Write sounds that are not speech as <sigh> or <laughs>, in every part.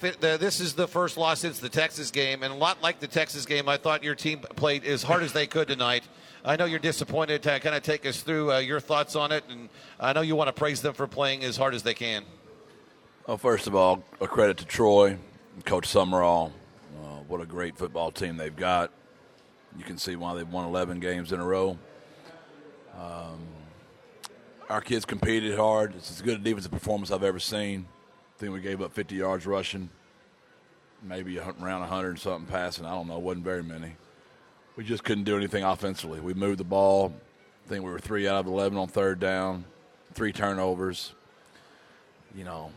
This is the first loss since the Texas game, and a lot like the Texas game, I thought your team played as hard as they could tonight. I know you're disappointed. To kind of take us through uh, your thoughts on it, and I know you want to praise them for playing as hard as they can. Well, first of all, a credit to Troy, Coach Sumrall. Uh, what a great football team they've got. You can see why they've won 11 games in a row. Um, our kids competed hard. It's as good a defensive performance I've ever seen think we gave up 50 yards rushing, maybe around 100 and something passing. I don't know. wasn't very many. We just couldn't do anything offensively. We moved the ball. I think we were three out of 11 on third down, three turnovers. You know,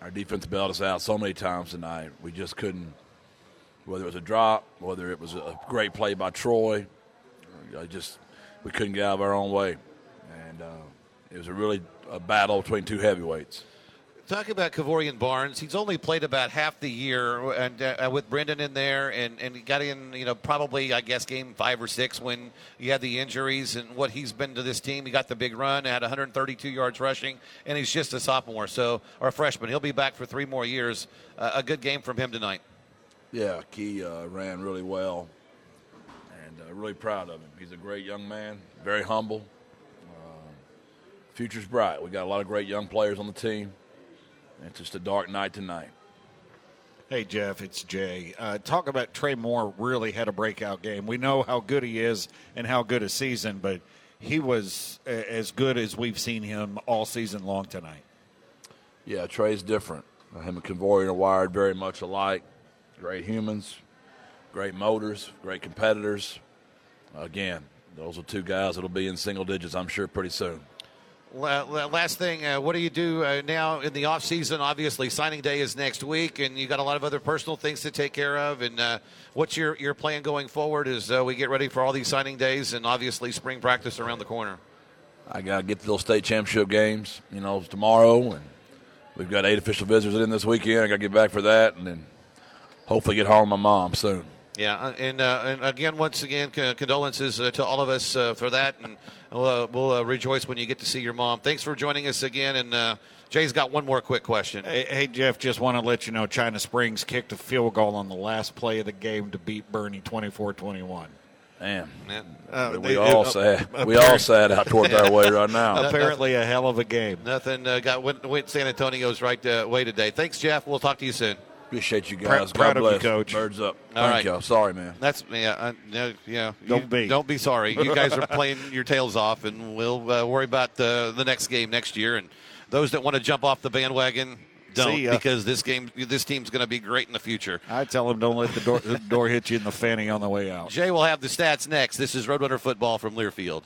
our defense bailed us out so many times tonight. We just couldn't, whether it was a drop, whether it was a great play by Troy, I just we couldn't get out of our own way, and uh, it was a really a battle between two heavyweights. Talking about Kevorian Barnes, he's only played about half the year, and uh, with Brendan in there, and, and he got in, you know, probably I guess game five or six when he had the injuries and what he's been to this team. He got the big run, had 132 yards rushing, and he's just a sophomore, so or a freshman. He'll be back for three more years. Uh, a good game from him tonight. Yeah, Key uh, ran really well, and uh, really proud of him. He's a great young man, very humble. Uh, future's bright. We got a lot of great young players on the team it's just a dark night tonight. Hey, Jeff, it's Jay. Uh, talk about Trey Moore really had a breakout game. We know how good he is and how good a season, but he was as good as we've seen him all season long tonight. Yeah, Trey's different. Him and Kevorian are wired very much alike. Great humans, great motors, great competitors. Again, those are two guys that'll be in single digits, I'm sure, pretty soon. Last thing, uh, what do you do uh, now in the off season? Obviously, signing day is next week, and you got a lot of other personal things to take care of. And uh, what's your your plan going forward as uh, we get ready for all these signing days, and obviously spring practice around the corner? I got to get to those state championship games, you know, tomorrow, and we've got eight official visitors in this weekend. I got to get back for that, and then hopefully get home with my mom soon. Yeah, uh, and, uh, and again, once again, condolences uh, to all of us uh, for that, and we'll, uh, we'll uh, rejoice when you get to see your mom. Thanks for joining us again, and Jay's got one more quick question. Hey, hey, Jeff, just want to let you know China Springs kicked a field goal on the last play of the game to beat Boerne 24-21. Man, uh, we they, all uh, sad. we all sad out towards our way right now. <laughs> Apparently, a hell of a game. Nothing uh, got went, went San Antonio's right way today. Thanks, Jeff. We'll talk to you soon. Appreciate you guys. Proud, God bless. you, Coach. Birds up. All Thank right. you. Sorry, man. That's yeah, uh, yeah. Don't you, be. Don't be sorry. You guys are <laughs> playing your tails off, and we'll uh, worry about the the next game next year. And those that want to jump off the bandwagon, don't because this game, this team's going to be great in the future. I tell them don't let the door, the door hit you in the fanny on the way out. Jay will have the stats next. This is Roadrunner football from Learfield.